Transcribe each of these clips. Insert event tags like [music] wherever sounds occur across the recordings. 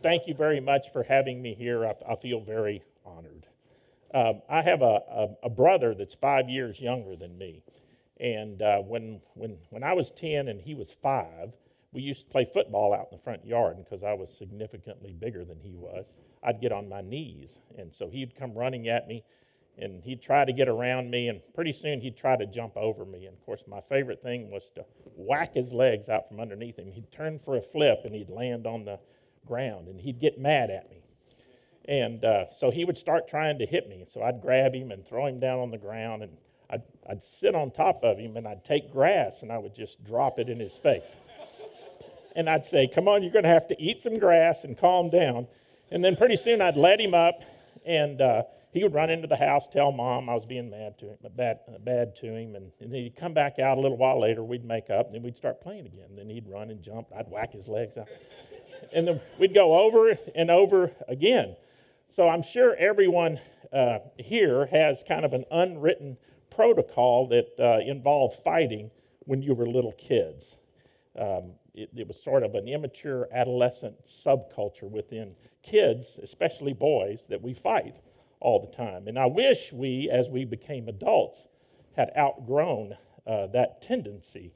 Thank you very much for having me here. I, I feel very honored. Um, I have a, a, a, brother that's five years younger than me. And uh, when, when, when I was 10 and he was five, we used to play football out in the front yard. Because I was significantly bigger than he was, I'd get on my knees. And so he'd come running at me and he'd try to get around me. And pretty soon he'd try to jump over me. And of course, my favorite thing was to whack his legs out from underneath him. He'd turn for a flip and he'd land on the ground and he'd get mad at me. And uh, so he would start trying to hit me. So I'd grab him and throw him down on the ground and I'd, I'd sit on top of him and I'd take grass and I would just drop it in his face. And I'd say, Come on, you're going to have to eat some grass and calm down. And then pretty soon I'd let him up and uh, he would run into the house, tell mom I was being mad to him, bad, bad to him, and, and, then he'd come back out a little while later. We'd make up, and then we'd start playing again. Then he'd run and jump. I'd whack his legs out and then we'd go over and over again. So I'm sure everyone uh, here has kind of an unwritten protocol that uh, involved fighting when you were little kids. Um, it, it, was sort of an immature adolescent subculture within kids, especially boys, that we fight all the time. And I wish we, as we became adults, had outgrown uh, that tendency.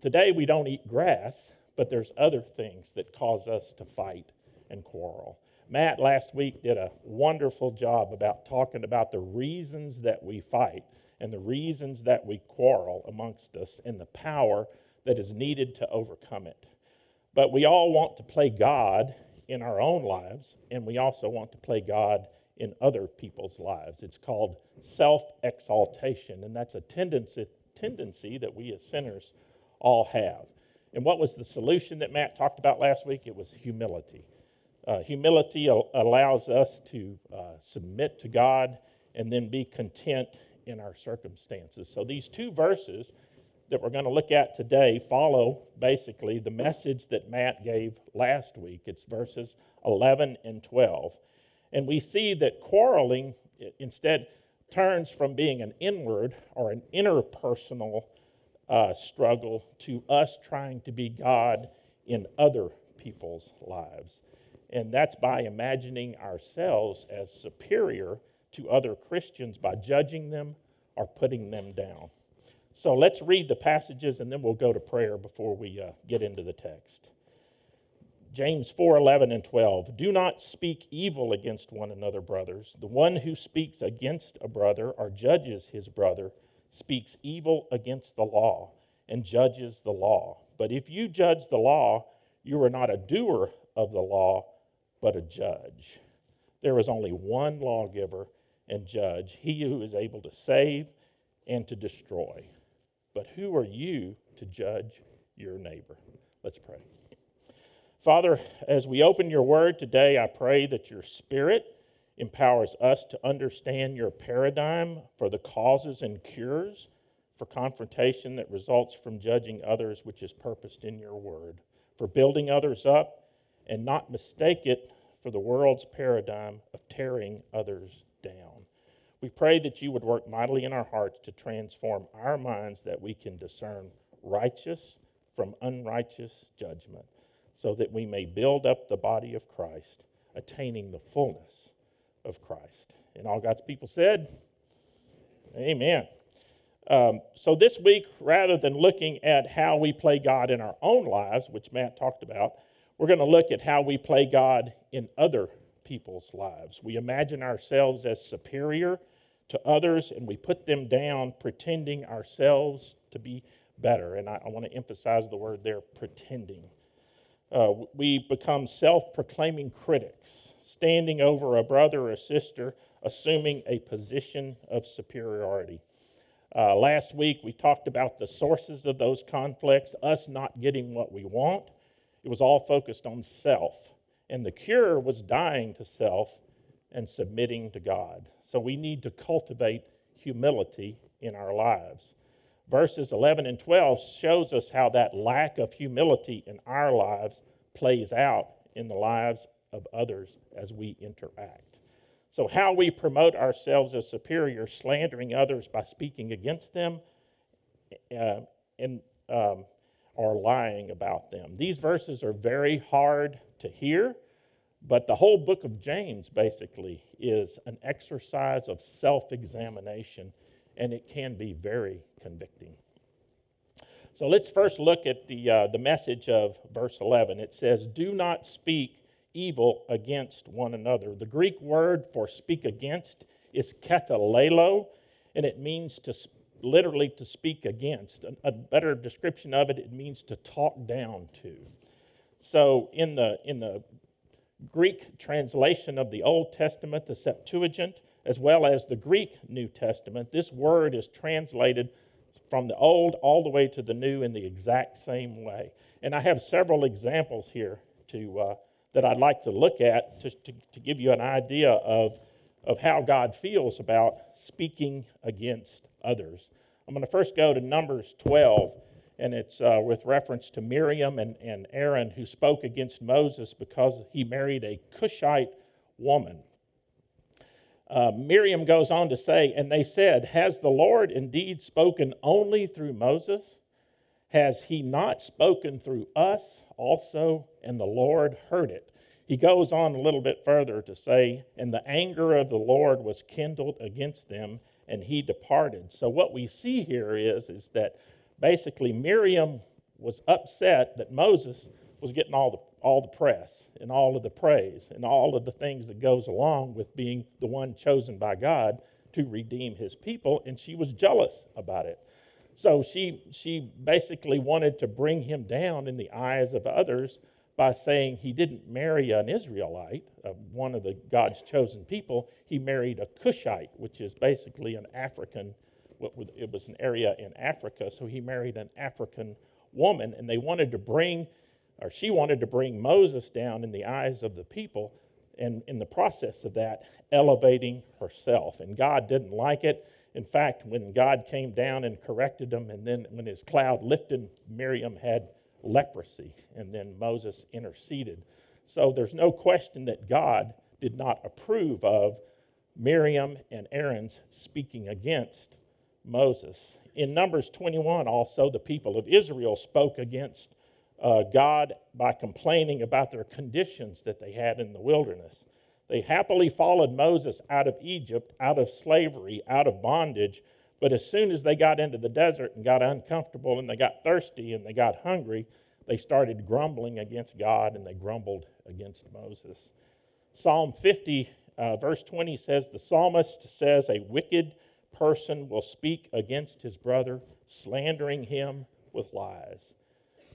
Today we don't eat grass, but there's other things that cause us to fight and quarrel. Matt last week did a wonderful job about talking about the reasons that we fight and the reasons that we quarrel amongst us and the power that is needed to overcome it. But we all want to play God in our own lives, and we also want to play God in other people's lives. It's called self exaltation, and that's a tendency, tendency that we as sinners all have. And what was the solution that Matt talked about last week? It was humility. Uh, humility al- allows us to uh, submit to God and then be content in our circumstances. So these two verses that we're going to look at today follow basically the message that Matt gave last week. It's verses 11 and 12. And we see that quarreling instead turns from being an inward or an interpersonal uh, struggle to us trying to be God in other people's lives. And that's by imagining ourselves as superior to other Christians by judging them or putting them down. So let's read the passages and then we'll go to prayer before we uh, get into the text. James 4 11 and 12. Do not speak evil against one another, brothers. The one who speaks against a brother or judges his brother speaks evil against the law and judges the law. But if you judge the law, you are not a doer of the law, but a judge. There is only one lawgiver and judge, he who is able to save and to destroy. But who are you to judge your neighbor? Let's pray. Father, as we open your word today, I pray that your spirit empowers us to understand your paradigm for the causes and cures for confrontation that results from judging others, which is purposed in your word, for building others up and not mistake it for the world's paradigm of tearing others down. We pray that you would work mightily in our hearts to transform our minds that we can discern righteous from unrighteous judgment, so that we may build up the body of Christ, attaining the fullness of Christ. And all God's people said, Amen. Um, so this week, rather than looking at how we play God in our own lives, which Matt talked about, we're going to look at how we play God in other people's lives. We imagine ourselves as superior to others and we put them down, pretending ourselves to be better. And I, I want to emphasize the word there pretending. Uh, we become self proclaiming critics standing over a brother or sister, assuming a position of superiority. Uh, last week, we talked about the sources of those conflicts, us not getting what we want. It was all focused on self. And the cure was dying to self and submitting to God. So we need to cultivate humility in our lives. Verses 11 and 12 shows us how that lack of humility in our lives plays out in the lives of others as we interact. So, how we promote ourselves as superior, slandering others by speaking against them, uh, and um, or lying about them. These verses are very hard to hear, But the whole book of James basically is an exercise of self examination, and it can be very convicting. So let's first look at the, uh, the message of verse 11. It says, Do not speak evil against one another. The Greek word for speak against is katalelo, and it means to literally to speak against. A, a better description of it, it means to talk down to. So in the, in the Greek translation of the Old Testament, the Septuagint, as well as the Greek New Testament, this word is translated from the Old all the way to the New in the exact same way. And I have several examples here to, uh, that I'd like to look at to, to, to give you an idea of, of how God feels about speaking against others. I'm going to first go to Numbers 12 and it's uh, with reference to Miriam and, and Aaron who spoke against Moses because he married a Cushite woman. Uh, Miriam goes on to say, And they said, Has the Lord indeed spoken only through Moses? Has he not spoken through us also? And the Lord heard it. He goes on a little bit further to say, And the anger of the Lord was kindled against them, and he departed. So what we see here is, is that basically Miriam was upset that Moses was getting all the, all the press and all of the praise and all of the things that goes along with being the one chosen by God to redeem his people, and she was jealous about it. So she, she basically wanted to bring him down in the eyes of others by saying he didn't marry an Israelite, uh, one of the God's chosen people. He married a Cushite, which is basically an African it was an area in Africa, so he married an African woman, and they wanted to bring, or she wanted to bring Moses down in the eyes of the people, and in the process of that, elevating herself. And God didn't like it. In fact, when God came down and corrected them, and then when his cloud lifted, Miriam had leprosy, and then Moses interceded. So there's no question that God did not approve of Miriam and Aaron's speaking against Moses. In Numbers 21, also, the people of Israel spoke against uh, God by complaining about their conditions that they had in the wilderness. They happily followed Moses out of Egypt, out of slavery, out of bondage, but as soon as they got into the desert and got uncomfortable and they got thirsty and they got hungry, they started grumbling against God and they grumbled against Moses. Psalm 50, uh, verse 20 says, The psalmist says, A wicked person will speak against his brother, slandering him with lies.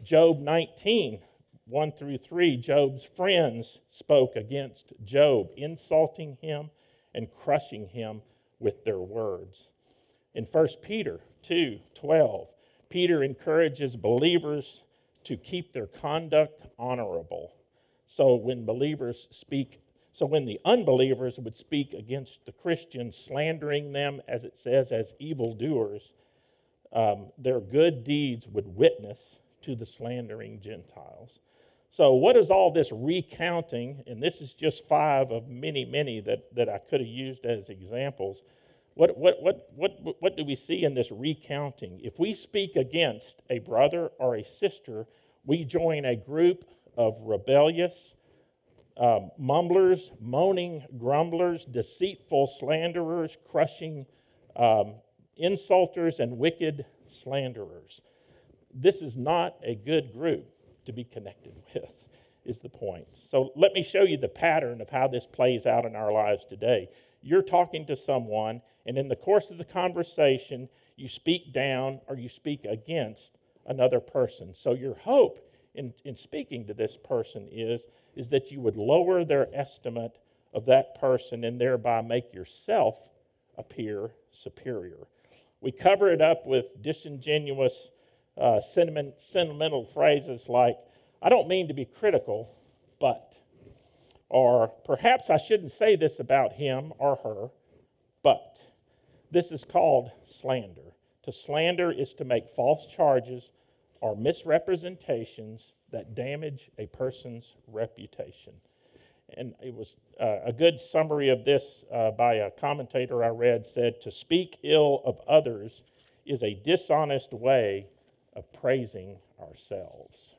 Job 19, 1 through 3, Job's friends spoke against Job, insulting him and crushing him with their words. In 1 Peter 2, 12, Peter encourages believers to keep their conduct honorable. So when believers speak so when the unbelievers would speak against the Christians, slandering them, as it says, as evildoers, um, their good deeds would witness to the slandering Gentiles. So, what is all this recounting? And this is just five of many, many that, that I could have used as examples. What, what, what, what, what do we see in this recounting? If we speak against a brother or a sister, we join a group of rebellious, um, mumblers, moaning grumblers, deceitful slanderers, crushing um, insulters, and wicked slanderers. This is not a good group to be connected [laughs] with, is the point. So let me show you the pattern of how this plays out in our lives today. You're talking to someone, and in the course of the conversation, you speak down or you speak against another person. So your hope in, in speaking to this person is, is that you would lower their estimate of that person and thereby make yourself appear superior. We cover it up with disingenuous, uh, sentiment, sentimental phrases like, I don't mean to be critical, but, or perhaps I shouldn't say this about him or her, but. This is called slander. To slander is to make false charges or misrepresentations that damage a person's reputation. And it was uh, a good summary of this uh, by a commentator I read said to speak ill of others is a dishonest way of praising ourselves.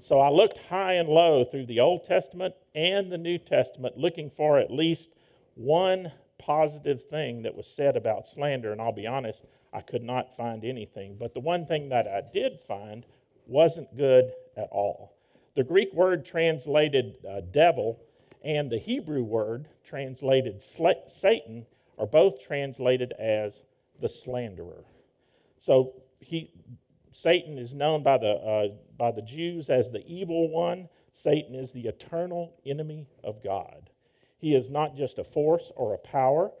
So I looked high and low through the Old Testament and the New Testament, looking for at least one positive thing that was said about slander. And I'll be honest, I could not find anything. But the one thing that I did find wasn't good at all. The Greek word translated uh, devil and the Hebrew word translated Satan are both translated as the slanderer. So he, Satan is known by the, uh, by the Jews as the evil one. Satan is the eternal enemy of God. He is not just a force or a power,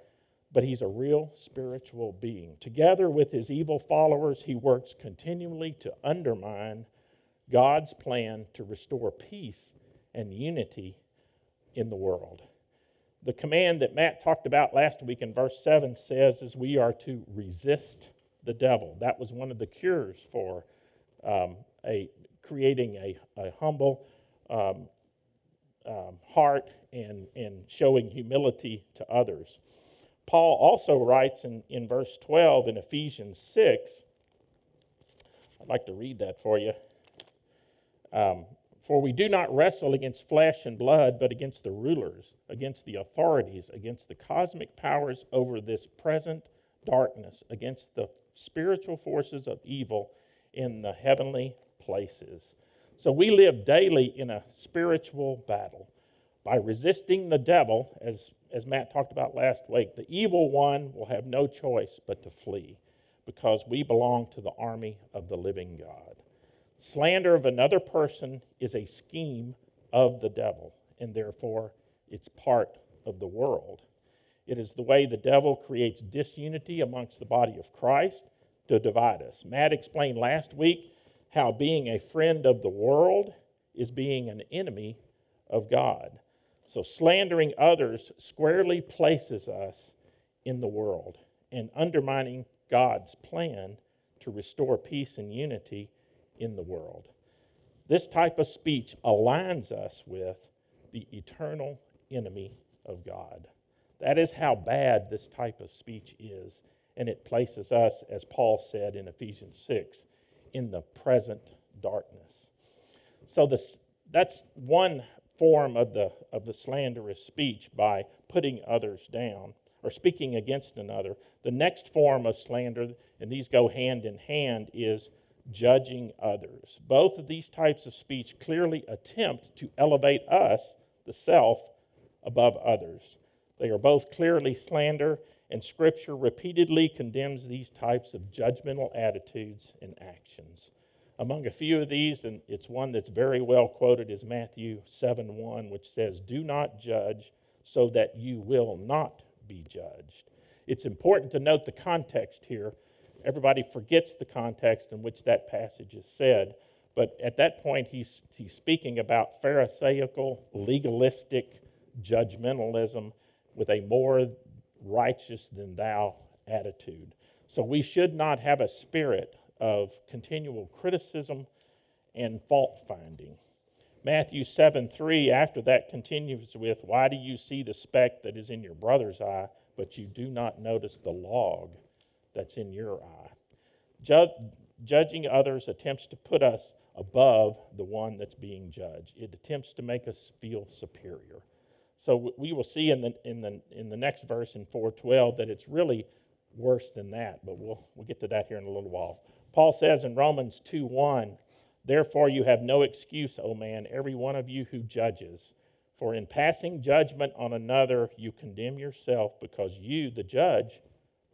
but he's a real spiritual being. Together with his evil followers, he works continually to undermine God's plan to restore peace and unity in the world. The command that Matt talked about last week in verse 7 says is we are to resist the devil. That was one of the cures for um, a, creating a, a humble um, um, heart and, and showing humility to others. Paul also writes in, in verse 12 in Ephesians 6, I'd like to read that for you. Um, for we do not wrestle against flesh and blood, but against the rulers, against the authorities, against the cosmic powers over this present darkness, against the spiritual forces of evil in the heavenly places. So we live daily in a spiritual battle. By resisting the devil, as, as Matt talked about last week, the evil one will have no choice but to flee because we belong to the army of the living God. Slander of another person is a scheme of the devil, and therefore it's part of the world. It is the way the devil creates disunity amongst the body of Christ to divide us. Matt explained last week how being a friend of the world is being an enemy of God. So, slandering others squarely places us in the world and undermining God's plan to restore peace and unity in the world. This type of speech aligns us with the eternal enemy of God. That is how bad this type of speech is, and it places us, as Paul said in Ephesians 6, in the present darkness. So this, that's one form of the, of the slanderous speech by putting others down or speaking against another. The next form of slander, and these go hand in hand, is judging others. Both of these types of speech clearly attempt to elevate us, the self, above others. They are both clearly slander, and Scripture repeatedly condemns these types of judgmental attitudes and actions. Among a few of these, and it's one that's very well quoted, is Matthew 7 1, which says, Do not judge so that you will not be judged. It's important to note the context here everybody forgets the context in which that passage is said. But at that point, he's, he's speaking about Pharisaical, legalistic judgmentalism with a more righteous than thou attitude. So we should not have a spirit of continual criticism and fault finding. Matthew 7 3, after that, continues with, Why do you see the speck that is in your brother's eye, but you do not notice the log that's in your eye. Ju- judging others attempts to put us above the one that's being judged. It attempts to make us feel superior. So we will see in the, in the, in the next verse in 412 that it's really worse than that, but we'll, we'll get to that here in a little while. Paul says in Romans 2 1, Therefore you have no excuse, O man, every one of you who judges. For in passing judgment on another, you condemn yourself because you, the judge,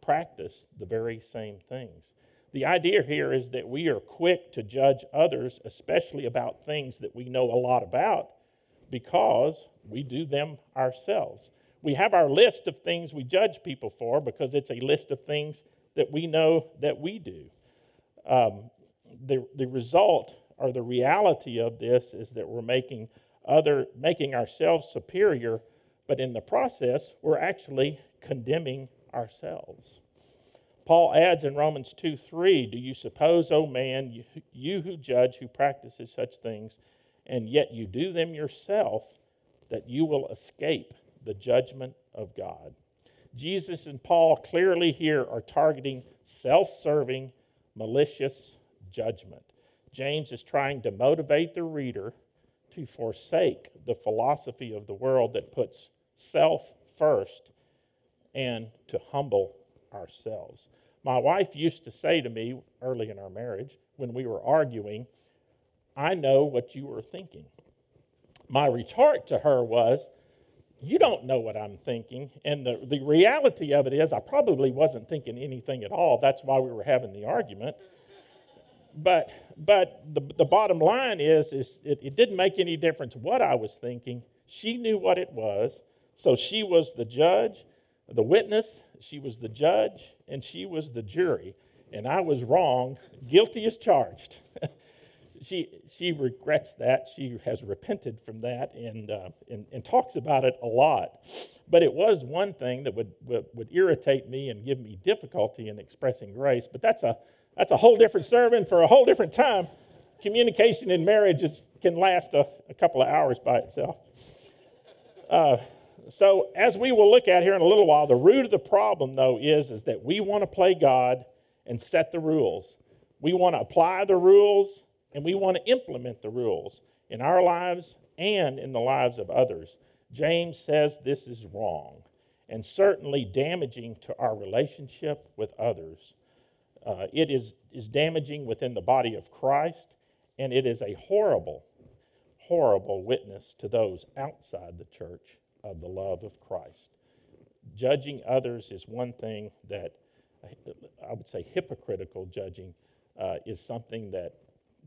practice the very same things. The idea here is that we are quick to judge others, especially about things that we know a lot about, because we do them ourselves. We have our list of things we judge people for because it's a list of things that we know that we do. Um, the, the result or the reality of this is that we're making other making ourselves superior, but in the process, we're actually condemning ourselves. Paul adds in Romans 2 3, Do you suppose, O man, you, you who judge, who practices such things, and yet you do them yourself, that you will escape the judgment of God? Jesus and Paul clearly here are targeting self serving, malicious judgment. James is trying to motivate the reader to forsake the philosophy of the world that puts self first and to humble ourselves. My wife used to say to me early in our marriage when we were arguing, I know what you were thinking. My retort to her was, You don't know what I'm thinking. And the, the reality of it is, I probably wasn't thinking anything at all. That's why we were having the argument. But, but the, the bottom line is, is it, it didn't make any difference what I was thinking. She knew what it was. So she was the judge, the witness, she was the judge, and she was the jury. And I was wrong, guilty as charged. [laughs] she, she regrets that. She has repented from that and, uh, and, and, talks about it a lot. But it was one thing that would, would, would, irritate me and give me difficulty in expressing grace. But that's a, that's a whole different sermon for a whole different time. Communication in marriage is, can last a, a couple of hours by itself. Uh, so, as we will look at here in a little while, the root of the problem, though, is, is that we want to play God and set the rules. We want to apply the rules and we want to implement the rules in our lives and in the lives of others. James says this is wrong and certainly damaging to our relationship with others. Uh, it is, is damaging within the body of Christ, and it is a horrible, horrible witness to those outside the church of the love of Christ. Judging others is one thing that I would say hypocritical judging uh, is something that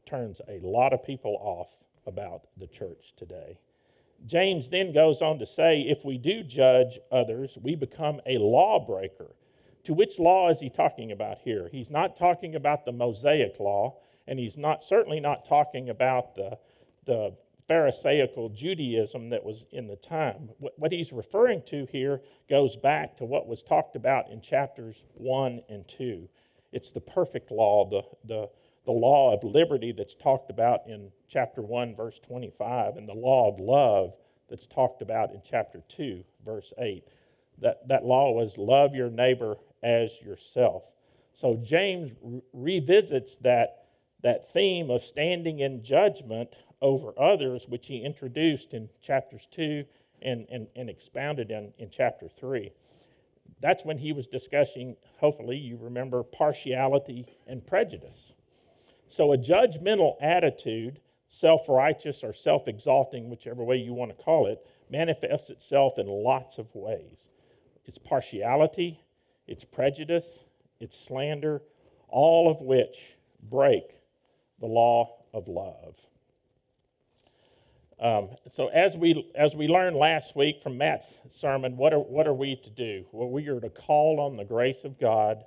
turns a lot of people off about the church today. James then goes on to say if we do judge others, we become a lawbreaker. To which law is he talking about here? He's not talking about the Mosaic law, and he's not certainly not talking about the, the Pharisaical Judaism that was in the time. What he's referring to here goes back to what was talked about in chapters 1 and 2. It's the perfect law, the, the, the law of liberty that's talked about in chapter 1, verse 25, and the law of love that's talked about in chapter 2, verse 8. That, that law was love your neighbor as yourself. So James re- revisits that, that theme of standing in judgment over others, which he introduced in chapters 2 and, and, and expounded in, in chapter 3. That's when he was discussing, hopefully, you remember partiality and prejudice. So, a judgmental attitude, self righteous or self exalting, whichever way you want to call it, manifests itself in lots of ways. It's partiality, it's prejudice, it's slander, all of which break the law of love. Um, so as we as we learned last week from Matt's sermon, what are what are we to do? Well, we are to call on the grace of God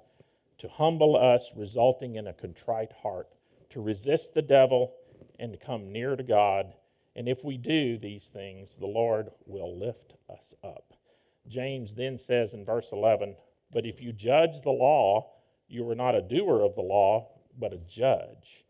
to humble us, resulting in a contrite heart, to resist the devil and to come near to God. And if we do these things, the Lord will lift us up. James then says in verse 11, But if you judge the law, you are not a doer of the law, but a judge.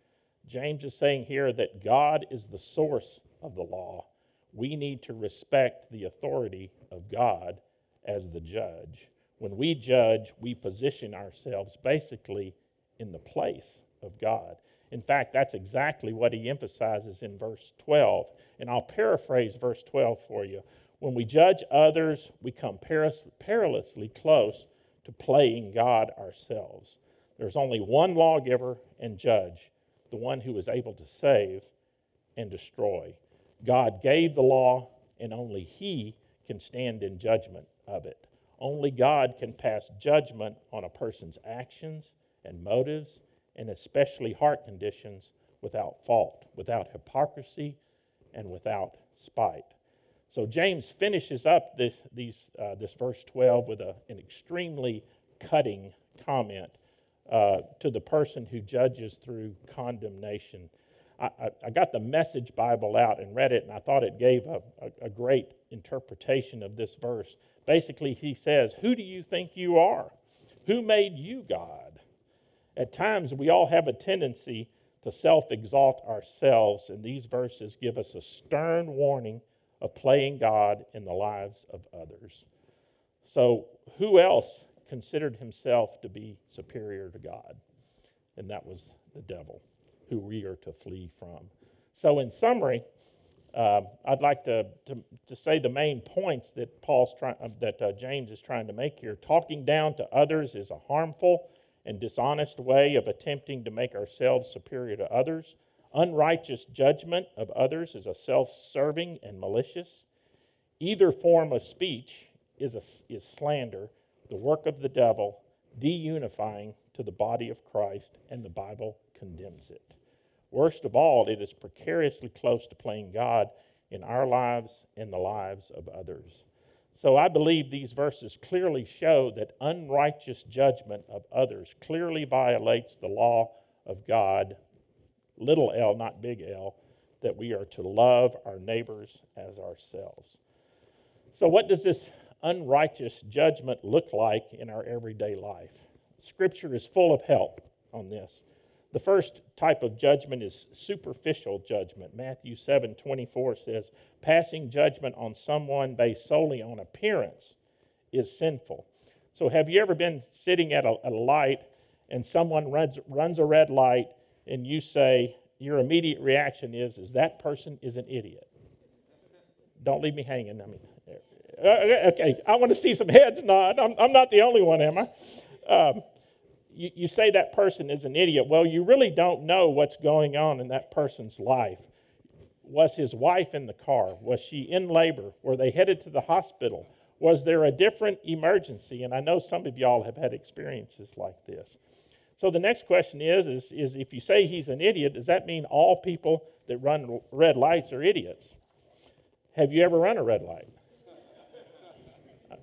James is saying here that God is the source of the law, we need to respect the authority of God as the judge. When we judge, we position ourselves basically in the place of God. In fact, that's exactly what he emphasizes in verse 12. And I'll paraphrase verse 12 for you. When we judge others, we come perilously close to playing God ourselves. There's only one lawgiver and judge, the one who is able to save and destroy. God gave the law, and only He can stand in judgment of it. Only God can pass judgment on a person's actions and motives, and especially heart conditions, without fault, without hypocrisy, and without spite. So James finishes up this, these, uh, this verse 12 with a, an extremely cutting comment uh, to the person who judges through condemnation. I, I, got the Message Bible out and read it, and I thought it gave a, a, a great interpretation of this verse. Basically, he says, Who do you think you are? Who made you God? At times, we all have a tendency to self exalt ourselves, and these verses give us a stern warning of playing God in the lives of others. So, who else considered himself to be superior to God? And that was the devil. who we are to flee from. So, in summary, uh, I'd like to, to, to, say the main points that Paul's trying, uh, that uh, James is trying to make here. Talking down to others is a harmful and dishonest way of attempting to make ourselves superior to others. Unrighteous judgment of others is a self-serving and malicious. Either form of speech is, a, is slander, the work of the devil, deunifying to the body of Christ, and the Bible condemns it. Worst of all, it is precariously close to playing God in our lives and the lives of others. So I believe these verses clearly show that unrighteous judgment of others clearly violates the law of God, little l, not big L, that we are to love our neighbors as ourselves. So, what does this unrighteous judgment look like in our everyday life? Scripture is full of help on this. The first type of judgment is superficial judgment. Matthew 7 24 says, Passing judgment on someone based solely on appearance is sinful. So, have you ever been sitting at a, a light and someone runs, runs a red light and you say, your immediate reaction is, is that person is an idiot? Don't leave me hanging. I mean, uh, okay, I want to see some heads nod. I'm, I'm not the only one, am I? Um, you, you say that person is an idiot. Well, you really don't know what's going on in that person's life. Was his wife in the car? Was she in labor? Were they headed to the hospital? Was there a different emergency? And I know some of y'all have had experiences like this. So the next question is, is, is if you say he's an idiot, does that mean all people that run red lights are idiots? Have you ever run a red light? [laughs]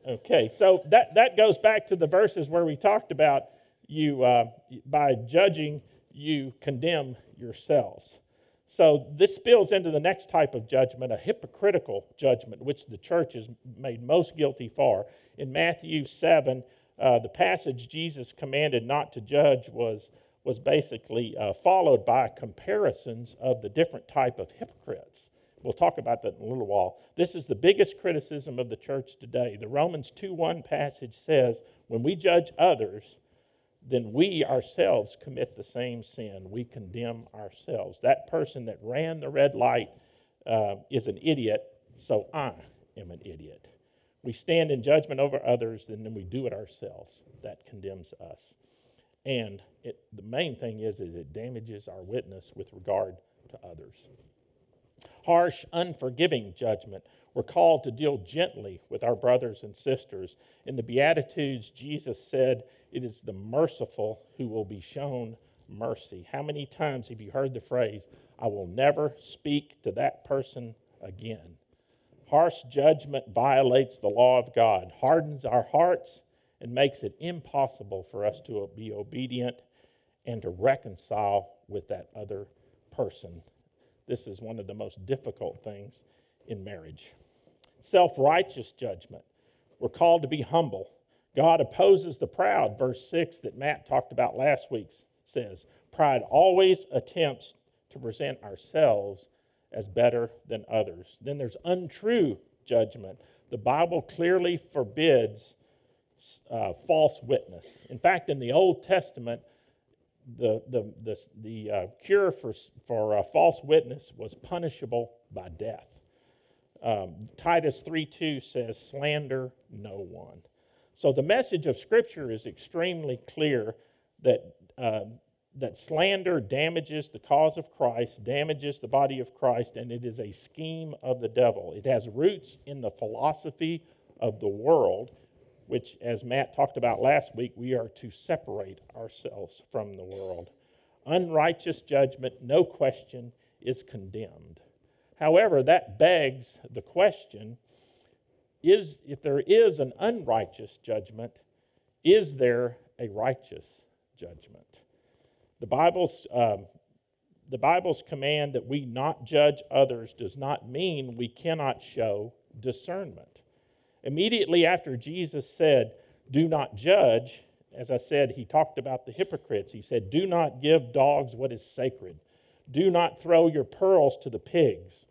Okay, so that, that goes back to the verses where we talked about you, uh, by judging, you condemn yourselves. So this spills into the next type of judgment, a hypocritical judgment, which the church is made most guilty for. In Matthew 7, uh, the passage Jesus commanded not to judge was, was basically uh, followed by comparisons of the different type of hypocrites. We'll talk about that in a little while. This is the biggest criticism of the church today. The Romans 2:1 passage says, "When we judge others, then we ourselves commit the same sin. We condemn ourselves. That person that ran the red light uh, is an idiot, so I am an idiot. We stand in judgment over others, and then we do it ourselves. That condemns us. And it, the main thing is, is it damages our witness with regard to others. Harsh, unforgiving judgment. We're called to deal gently with our brothers and sisters. In the Beatitudes, Jesus said, It is the merciful who will be shown mercy. How many times have you heard the phrase, I will never speak to that person again? Harsh judgment violates the law of God, hardens our hearts, and makes it impossible for us to be obedient and to reconcile with that other person. This is one of the most difficult things in marriage. Self righteous judgment. We're called to be humble. God opposes the proud, verse 6 that Matt talked about last week says. Pride always attempts to present ourselves as better than others. Then there's untrue judgment. The Bible clearly forbids uh, false witness. In fact, in the Old Testament, the, the, the, the uh, cure for, for uh, false witness was punishable by death. Um, Titus 3:2 says, "Slander no one." So the message of Scripture is extremely clear that uh, that slander damages the cause of Christ, damages the body of Christ, and it is a scheme of the devil. It has roots in the philosophy of the world, which, as Matt talked about last week, we are to separate ourselves from the world. Unrighteous judgment, no question, is condemned. However, that begs the question is if there is an unrighteous judgment, is there a righteous judgment? The Bible's, um, the Bible's command that we not judge others does not mean we cannot show discernment. Immediately after Jesus said, Do not judge, as I said, he talked about the hypocrites. He said, Do not give dogs what is sacred. Do not throw your pearls to the pigs.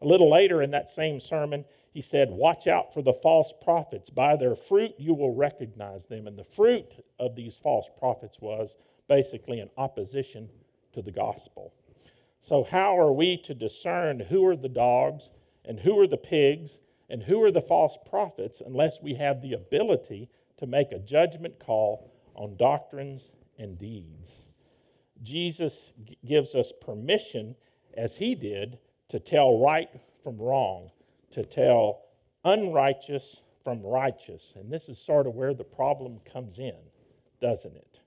A little later in that same sermon, he said, Watch out for the false prophets. By their fruit you will recognize them. And the fruit of these false prophets was basically an opposition to the gospel. So, how are we to discern who are the dogs and who are the pigs and who are the false prophets unless we have the ability to make a judgment call on doctrines and deeds? Jesus gives us permission, as he did, to tell right from wrong, to tell unrighteous from righteous. And this is sort of where the problem comes in, doesn't it?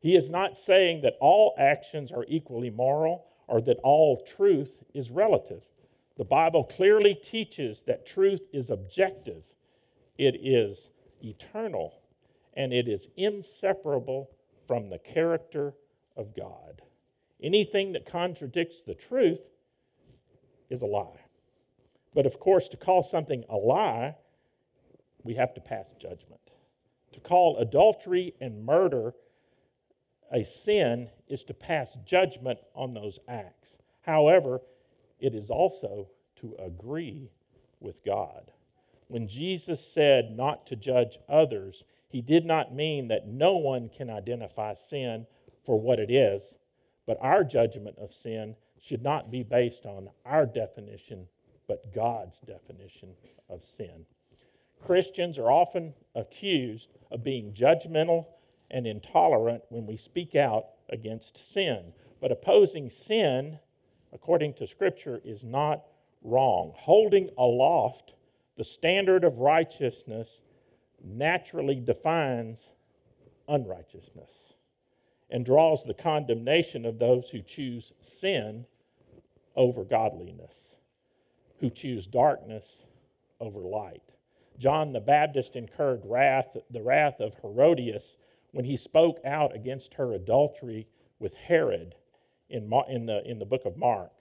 He is not saying that all actions are equally moral or that all truth is relative. The Bible clearly teaches that truth is objective, it is eternal, and it is inseparable from the character of God. Anything that contradicts the truth is a lie. But of course, to call something a lie, we have to pass judgment. To call adultery and murder a sin is to pass judgment on those acts. However, it is also to agree with God. When Jesus said not to judge others, he did not mean that no one can identify sin for what it is, but our judgment of sin should not be based on our definition, but God's definition of sin. Christians are often accused of being judgmental and intolerant when we speak out against sin. But opposing sin, according to Scripture, is not wrong. Holding aloft the standard of righteousness naturally defines unrighteousness and draws the condemnation of those who choose sin over godliness, who choose darkness over light. John the Baptist incurred wrath, the wrath of Herodias when he spoke out against her adultery with Herod in, in, the, in the book of Mark.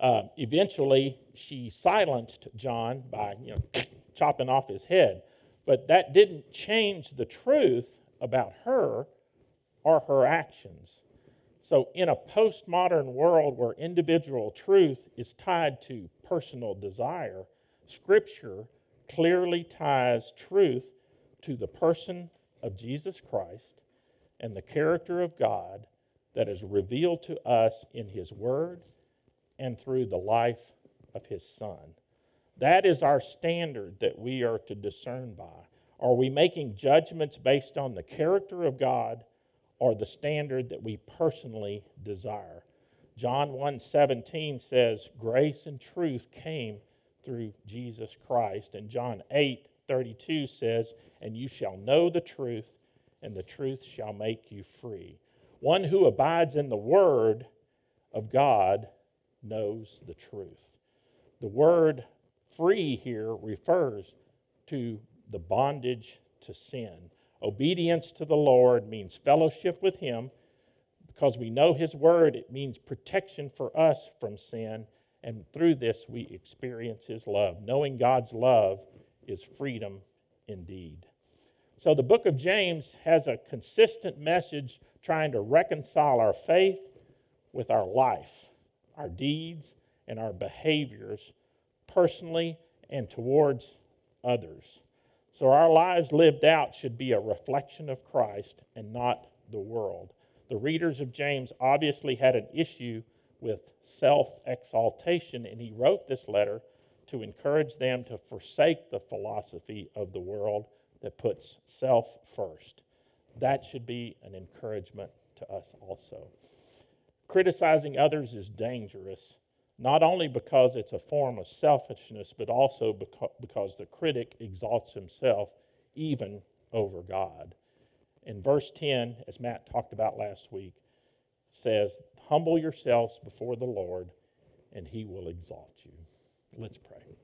Uh, eventually, she silenced John by you know, [clears throat] chopping off his head. But that didn't change the truth about her or her actions. So, in a postmodern world where individual truth is tied to personal desire, Scripture clearly ties truth to the person of Jesus Christ and the character of God that is revealed to us in His Word and through the life of His Son. That is our standard that we are to discern by. Are we making judgments based on the character of God or the standard that we personally desire? John 1:17 says grace and truth came through Jesus Christ and John 8:32 says and you shall know the truth, and the truth shall make you free. One who abides in the Word of God knows the truth. The word free here refers to the bondage to sin. Obedience to the Lord means fellowship with Him. Because we know His Word, it means protection for us from sin. And through this, we experience His love. Knowing God's love is freedom indeed. So the book of James has a consistent message trying to reconcile our faith with our life, our deeds, and our behaviors personally and towards others. So our lives lived out should be a reflection of Christ and not the world. The readers of James obviously had an issue with self exaltation, and he wrote this letter to encourage them to forsake the philosophy of the world that puts self first. That should be an encouragement to us also. Criticizing others is dangerous, not only because it's a form of selfishness, but also because the critic exalts himself even over God. In verse 10, as Matt talked about last week, says, Humble yourselves before the Lord, and he will exalt you. Let's pray.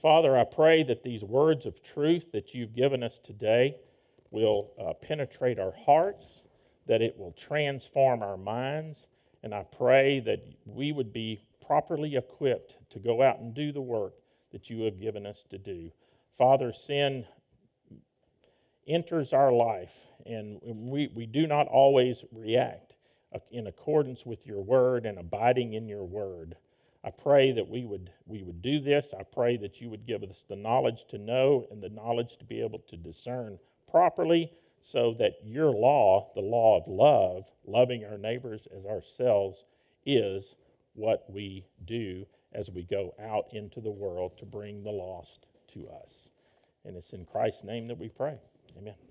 Father, I pray that these words of truth that you've given us today will uh, penetrate our hearts, that it will transform our minds, and I pray that we would be properly equipped to go out and do the work that you have given us to do. Father, sin enters our life, and we, we do not always react in accordance with your word and abiding in your word. I pray that we would, we would do this. I pray that you would give us the knowledge to know and the knowledge to be able to discern properly so that your law, the law of love, loving our neighbors as ourselves, is what we do as we go out into the world to bring the lost to us. And it's in Christ's name that we pray. Amen.